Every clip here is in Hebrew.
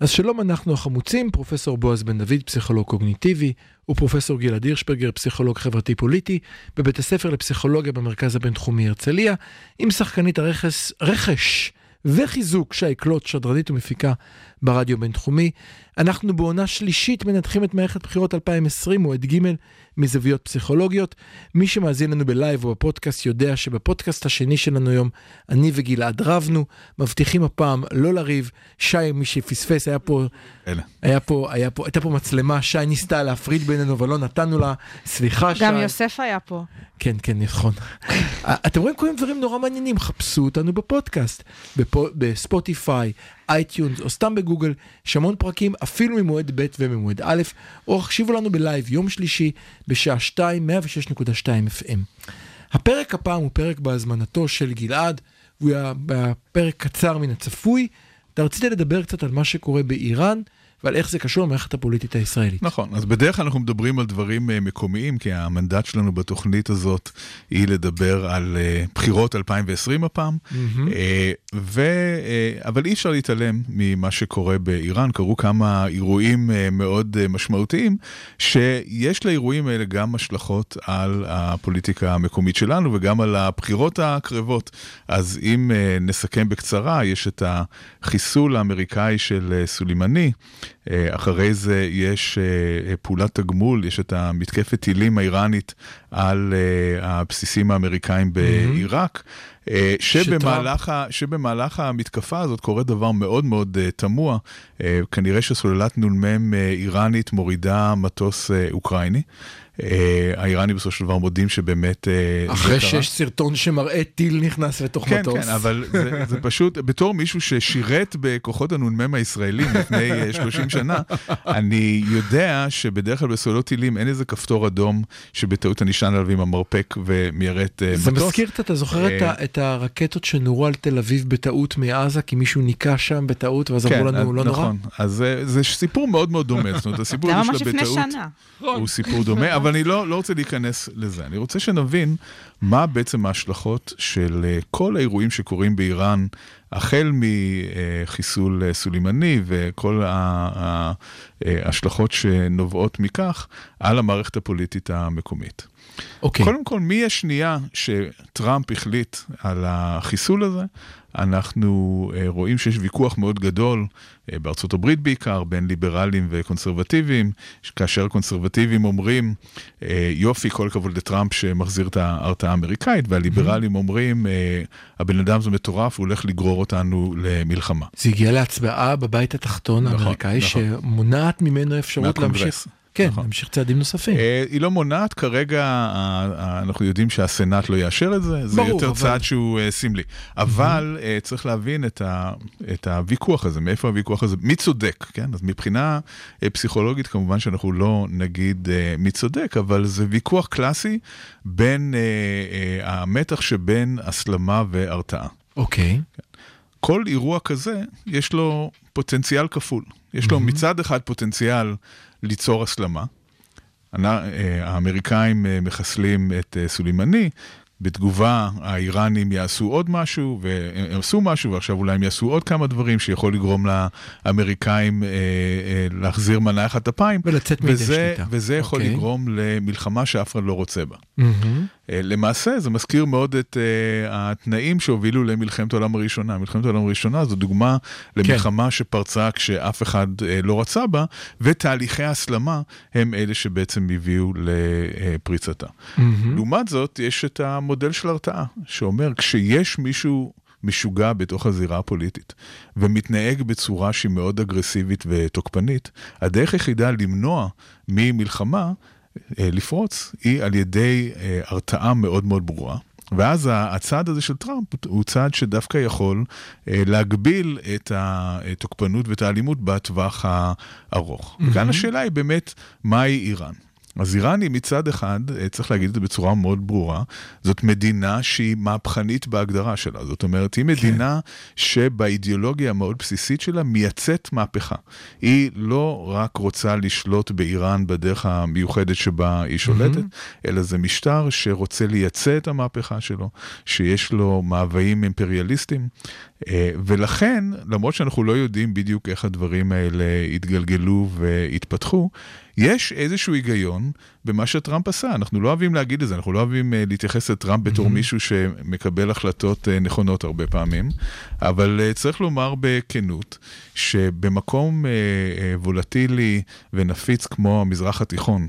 אז שלום, אנחנו החמוצים, פרופסור בועז בן דוד, פסיכולוג קוגניטיבי, ופרופסור גלעד הירשברגר, פסיכולוג חברתי פוליטי, בבית הספר לפסיכולוגיה במרכז הבינתחומי הרצליה, עם שחקנית הרכס, רכש וחיזוק שי קלוט, שדרנית ומפיקה ברדיו בינתחומי. אנחנו בעונה שלישית מנתחים את מערכת בחירות 2020, מועד ג' מזוויות פסיכולוגיות. מי שמאזין לנו בלייב או בפודקאסט יודע שבפודקאסט השני שלנו היום, אני וגלעד רבנו, מבטיחים הפעם לא לריב. שי, מי שפספס, היה פה, אלה. היה פה, היה פה, הייתה פה מצלמה, שי ניסתה להפריד בינינו, אבל לא נתנו לה. סליחה, שי. גם יוסף היה פה. כן, כן, נכון. אתם רואים, קוראים דברים נורא מעניינים, חפשו אותנו בפודקאסט, בפו, ב Spotify, iTunes, או סתם בגוגל, יש המון פרקים, אפילו ממועד ב' וממועד א', או הקשיבו לנו בלייב יום שלישי בשעה 2, 106.2 FM. הפרק הפעם הוא פרק בהזמנתו של גלעד, והוא היה פרק קצר מן הצפוי. אתה רצית לדבר קצת על מה שקורה באיראן, ועל איך זה קשור למערכת הפוליטית הישראלית. נכון, אז בדרך כלל אנחנו מדברים על דברים uh, מקומיים, כי המנדט שלנו בתוכנית הזאת היא לדבר על uh, בחירות 2020 הפעם, mm-hmm. ו, אבל אי אפשר להתעלם ממה שקורה באיראן, קרו כמה אירועים מאוד משמעותיים, שיש לאירועים האלה גם השלכות על הפוליטיקה המקומית שלנו וגם על הבחירות הקרבות. אז אם נסכם בקצרה, יש את החיסול האמריקאי של סולימני, אחרי זה יש פעולת תגמול, יש את המתקפת טילים האיראנית על הבסיסים האמריקאים בעיראק. שבמהלך, ה, שבמהלך המתקפה הזאת קורה דבר מאוד מאוד תמוה, כנראה שסוללת נ"מ איראנית מורידה מטוס אוקראיני. Uh, האיראנים בסופו של דבר מודים שבאמת uh, אחרי שיש סרטון שמראה טיל נכנס לתוך כן, מטוס. כן, כן, אבל זה, זה פשוט, בתור מישהו ששירת בכוחות הנ"מ הישראלים לפני uh, 30 שנה, אני יודע שבדרך כלל בסוללות טילים אין איזה כפתור אדום שבטעות אני נשען עליו עם המרפק ומיירט uh, זה מטוס. מזכיר קצת, אתה זוכר את, את הרקטות שנורו על תל אביב בטעות מעזה, כי מישהו ניקה שם בטעות, ואז אמרו לנו, לא נורא? נכון, אז זה, זה סיפור מאוד מאוד דומה, זאת אומרת, הסיפור הזה ממש של לפני הבטעות שנה. הוא סיפור דומה, אבל אני לא, לא רוצה להיכנס לזה. אני רוצה שנבין מה בעצם ההשלכות של אה, כל האירועים שקורים באיראן, החל מחיסול אה, סולימני וכל ה- ההשלכות שנובעות מכך על המערכת הפוליטית המקומית. אוקיי. קודם כל, מהשנייה שטראמפ החליט על החיסול הזה, אנחנו uh, רואים שיש ויכוח מאוד גדול, uh, בארצות הברית בעיקר, בין ליברלים וקונסרבטיבים, כאשר קונסרבטיבים אומרים, uh, יופי, כל הכבוד לטראמפ שמחזיר את ההרתעה האמריקאית, והליברלים אומרים, uh, הבן אדם זה מטורף, הוא הולך לגרור אותנו למלחמה. זה הגיע להצבעה בבית התחתון נכון, האמריקאי, נכון. שמונעת ממנו אפשרות. להמשיך. כן, נכון. להמשיך צעדים נוספים. אה, היא לא מונעת, כרגע אה, אנחנו יודעים שהסנאט לא יאשר את זה, זה ברור, יותר אבל- צעד שהוא אה, סמלי. אבל אה, צריך להבין את ה- את הוויכוח הזה, מאיפה הוויכוח הזה, מי צודק, כן? אז מבחינה אה, פסיכולוגית כמובן שאנחנו לא נגיד אה, מי צודק, אבל זה ויכוח קלאסי בין אה, אה, המתח שבין הסלמה והרתעה. אוקיי. כל אירוע כזה, יש לו פוטנציאל כפול. יש לו מצד אחד פוטנציאל ליצור הסלמה. אה, האמריקאים אה, מחסלים את אה, סולימני, בתגובה האיראנים יעשו עוד משהו, והם עשו משהו, ועכשיו אולי הם יעשו עוד כמה דברים שיכול לגרום לאמריקאים אה, אה, להחזיר מנה אחת אפיים. ולצאת מידי וזה, שליטה. וזה יכול אוקיי. לגרום למלחמה שאף אחד לא רוצה בה. אה, למעשה זה מזכיר מאוד את uh, התנאים שהובילו למלחמת העולם הראשונה. מלחמת העולם הראשונה זו דוגמה למלחמה כן. שפרצה כשאף אחד uh, לא רצה בה, ותהליכי ההסלמה הם אלה שבעצם הביאו לפריצתה. מהמם. לעומת זאת, יש את המודל של הרתעה, שאומר כשיש מישהו משוגע בתוך הזירה הפוליטית, ומתנהג בצורה שהיא מאוד אגרסיבית ותוקפנית, הדרך היחידה למנוע ממלחמה לפרוץ היא על ידי אה, הרתעה מאוד מאוד ברורה. ואז הצעד הזה של טראמפ הוא צעד שדווקא יכול אה, להגביל את התוקפנות ואת האלימות בטווח הארוך. וכאן השאלה היא באמת, מהי איראן? אז איראן היא מצד אחד, אה, צריך להגיד את זה בצורה מאוד ברורה, זאת מדינה שהיא מהפכנית בהגדרה שלה. זאת אומרת, היא מדינה שבאידיאולוגיה המאוד בסיסית שלה מייצאת מהפכה. היא לא רק רוצה לשלוט באיראן בדרך המיוחדת שבה היא שולטת, אלא זה משטר שרוצה לייצא את המהפכה שלו, שיש לו מאוויים אימפריאליסטיים. אה, ולכן, למרות שאנחנו לא יודעים בדיוק איך הדברים האלה התגלגלו והתפתחו, יש איזשהו היגיון במה שטראמפ עשה. אנחנו לא אוהבים להגיד את זה, אנחנו לא אוהבים uh, להתייחס לטראמפ בתור mm-hmm. מישהו שמקבל החלטות uh, נכונות הרבה פעמים, אבל uh, צריך לומר בכנות, שבמקום uh, uh, וולטילי ונפיץ כמו המזרח התיכון,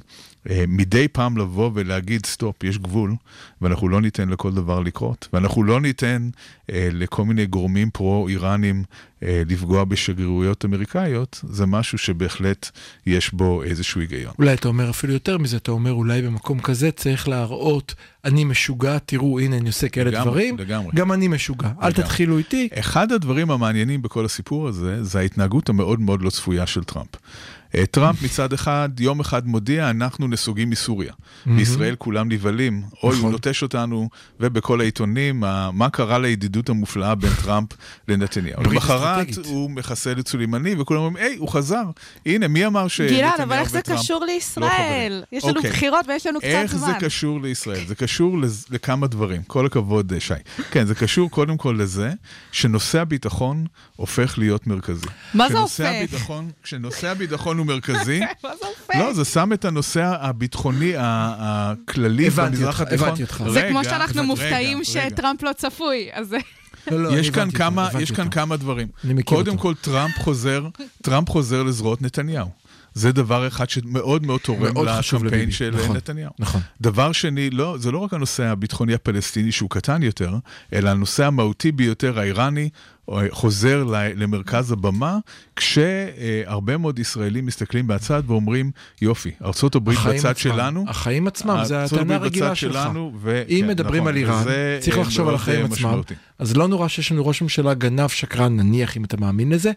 מדי פעם לבוא ולהגיד, סטופ, יש גבול, ואנחנו לא ניתן לכל דבר לקרות, ואנחנו לא ניתן אה, לכל מיני גורמים פרו-איראנים אה, לפגוע בשגרירויות אמריקאיות, זה משהו שבהחלט יש בו איזשהו היגיון. אולי אתה אומר אפילו יותר מזה, אתה אומר אולי במקום כזה צריך להראות, אני משוגע, תראו, הנה אני עושה כאלה לגמרי, דברים, לגמרי. גם אני משוגע, אל לגמרי. תתחילו איתי. אחד הדברים המעניינים בכל הסיפור הזה, זה ההתנהגות המאוד מאוד לא צפויה של טראמפ. אה, טראמפ מצד אחד, יום אחד מודיע, אנחנו נסוגים מסוריה. בישראל כולם נבהלים, אוי, נכון. הוא נוטש אותנו, ובכל העיתונים, מה קרה לידידות המופלאה בין טראמפ לנתניהו. למחרת. הוא מחסל את סולימני, וכולם אומרים, היי, הוא חזר. הנה, מי אמר שנתניהו גלעד, וטראמפ... אבל איך זה קשור לא לישראל? יש לנו. בחירות ויש לנו קצת איך זמן. זה קשור לישראל? זה קשור לז... לכמה דברים. כל הכבוד, אה, שי. כן, זה קשור קודם כל לזה שנושא הביטחון הופך להיות מרכזי. מה זה כשנושא הופך? הביטחון, כשנושא הביטחון הוא מרכזי, מה זה הופך? לא, זה שם את הנושא הביטחוני הכללי במזרח התיכון. הבנתי אותך. זה רגע, כמו שאנחנו מופתעים. שטראמפ לא צפוי, אז... לא, לא, יש כאן כמה, יש כאן. כמה דברים. אני מכיר קודם אותו. כל, טראמפ חוזר, טראמפ חוזר לזרועות נתניהו. זה דבר אחד שמאוד מאוד תורם מאוד לקמפיין של נכון, נתניהו. נכון. דבר שני, לא, זה לא רק הנושא הביטחוני הפלסטיני שהוא קטן יותר, אלא הנושא המהותי ביותר האיראני חוזר למרכז הבמה, כשהרבה מאוד ישראלים מסתכלים מהצד ואומרים, יופי, ארצות הברית החיים בצד עצמם, שלנו, החיים עצמם, זה הטענה הרגילה בצד שלך. שלנו, ו- אם כן, מדברים נכון, על איראן, צריך אה, לחשוב על החיים אה, עצמם. אז לא נורא שיש לנו ראש ממשלה גנב, שקרן, נניח אם אתה מאמין לזה.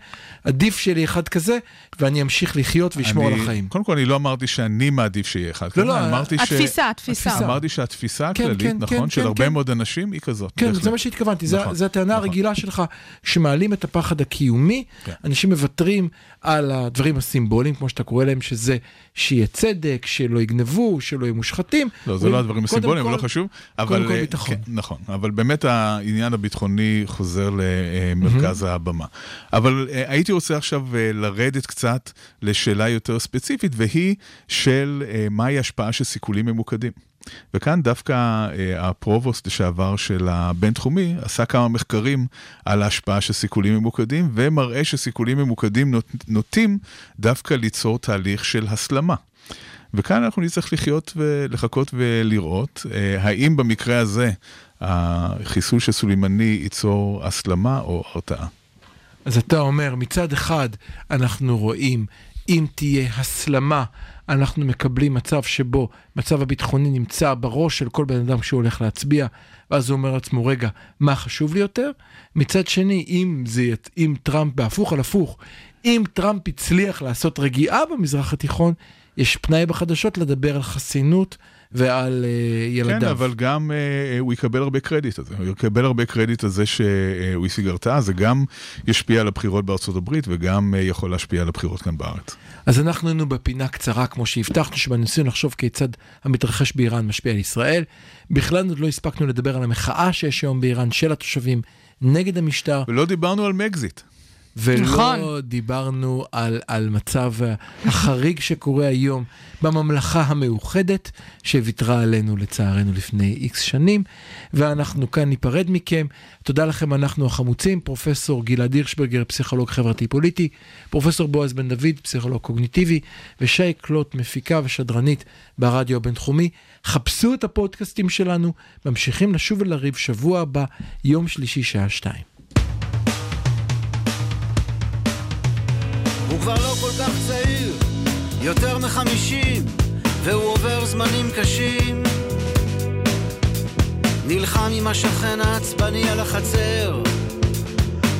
עדיף שיהיה לי אחד כזה, ואני אמשיך לחיות ולשמור על החיים. קודם כל, אני לא אמרתי שאני מעדיף שיהיה אחד כזה, לא, אמרתי ש... התפיסה, התפיסה. אמרתי שהתפיסה כן, הכללית, כן, נכון, כן, של כן, הרבה כן. מאוד אנשים היא כזאת. כן. זה מה שהתכוונתי, זה- נכון, הטענה נכון. הרגילה שלך, שמעלים את הפחד הקיומי, כן. אנשים מוותרים על הדברים הסימבוליים, כמו שאתה קורא להם, שזה שיהיה צדק, שלא יגנבו, שלא יהיו מושחתים. לא, זה לא הדברים קודם הסימבוליים, לא חשוב. אבל, כל אה, ביטחון. כן, נכון, אבל באמת העניין הביטחוני חוזר למרכז הבמה. אבל אה, הייתי רוצה עכשיו אה, לרדת קצת לשאלה יותר ספציפית, והיא של אה, מהי ההשפעה של סיכולים ממוקדים. וכאן דווקא אה, הפרובוסט לשעבר של הבינתחומי עשה כמה מחקרים על ההשפעה של סיכולים ממוקדים, ומראה שסיכולים ממוקדים נוט, נוטים דווקא ליצור תהליך של הסלמה. וכאן אנחנו נצטרך לחיות ולחכות ולראות אה, האם במקרה הזה החיסול של סולימני ייצור הסלמה או הרתעה. אז אתה אומר, מצד אחד אנחנו רואים, אם תהיה הסלמה, אנחנו מקבלים מצב שבו מצב הביטחוני נמצא בראש של כל בן אדם כשהוא הולך להצביע, ואז הוא אומר לעצמו, רגע, מה חשוב לי יותר? מצד שני, אם, זה, אם טראמפ, בהפוך על הפוך, אם טראמפ הצליח לעשות רגיעה במזרח התיכון, יש פנאי בחדשות לדבר על חסינות ועל uh, ילדיו. כן, אבל גם אה, הוא יקבל הרבה קרדיט על זה. הוא יקבל הרבה קרדיט על זה שהוא השיג הרתעה, זה גם ישפיע על הבחירות בארצות הברית וגם אה, יכול להשפיע על הבחירות כאן בארץ. אז אנחנו היינו בפינה קצרה, כמו שהבטחנו, שבניסיון לחשוב כיצד המתרחש באיראן משפיע על ישראל. בכלל עוד לא הספקנו לדבר על המחאה שיש היום באיראן של התושבים נגד המשטר, ולא דיברנו על מגזיט. ולא נכון. דיברנו על, על מצב החריג שקורה היום בממלכה המאוחדת, שוויתרה עלינו לצערנו לפני איקס שנים, ואנחנו כאן ניפרד מכם. תודה לכם, אנחנו החמוצים, פרופסור גלעד הירשברגר, פסיכולוג חברתי-פוליטי, פרופסור בועז בן דוד, פסיכולוג קוגניטיבי, ושי קלוט, מפיקה ושדרנית ברדיו הבינתחומי. חפשו את הפודקאסטים שלנו, ממשיכים לשוב ולריב שבוע הבא, יום שלישי, שעה שתיים. כבר לא כל כך צעיר, יותר מחמישים, והוא עובר זמנים קשים. נלחם עם השכן העצבני על החצר.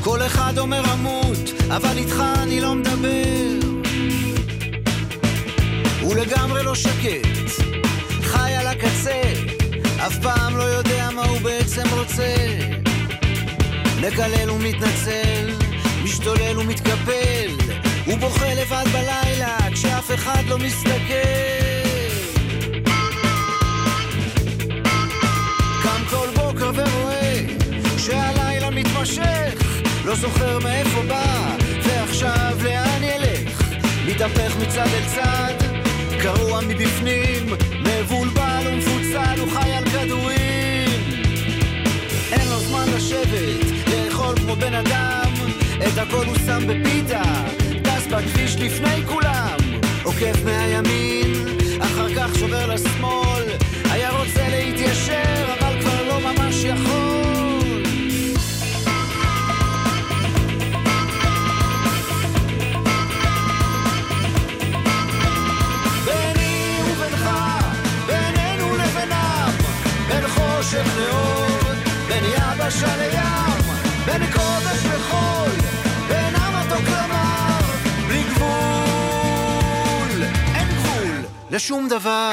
כל אחד אומר אמות, אבל איתך אני לא מדבר. הוא לגמרי לא שקט, חי על הקצה, אף פעם לא יודע מה הוא בעצם רוצה. מקלל ומתנצל, משתולל ומתקפל, הוא בוכה לבד בלילה כשאף אחד לא מסתכל. קם כל בוקר ורואה שהלילה מתמשך, לא זוכר מאיפה בא, ועכשיו לאן ילך? מתהפך מצד אל צד, קרוע מבפנים, מבולבל ומפוצל, הוא חי על כדורים. אין לו זמן לשבת, לאכול כמו בן אדם, את הכל הוא שם בפיתה, בכביש לפני כולם, עוקף מהימין, אחר כך שובר לשמאל, היה רוצה להתיישר, אבל כבר לא ממש יכול. בין בין יבשה לים, בין קודש לחול, לשום דבר.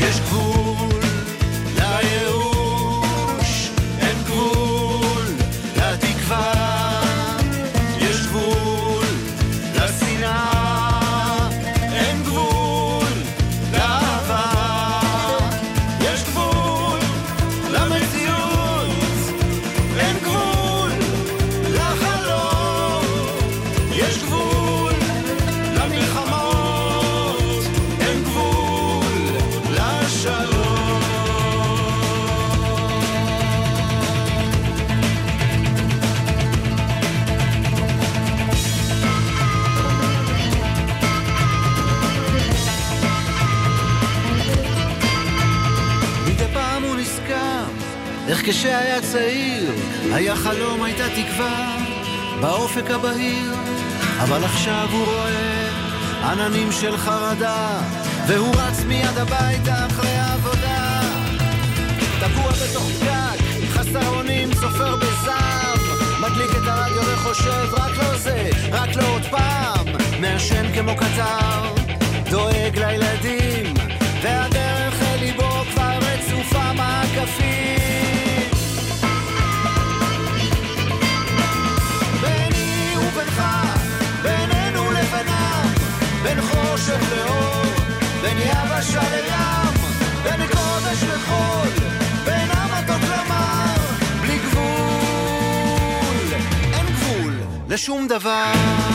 יש גבול איך כשהיה צעיר, היה חלום, הייתה תקווה, באופק הבהיר, אבל עכשיו הוא רואה עננים של חרדה, והוא רץ מיד הביתה אחרי העבודה. תקוע בתוך פקק, חסר אונים, צופר בזעם, מדליק את הרדיו וחושב, רק לא זה, רק לא עוד פעם, מעשן כמו קטר, דואג לילדים, לשום דבר.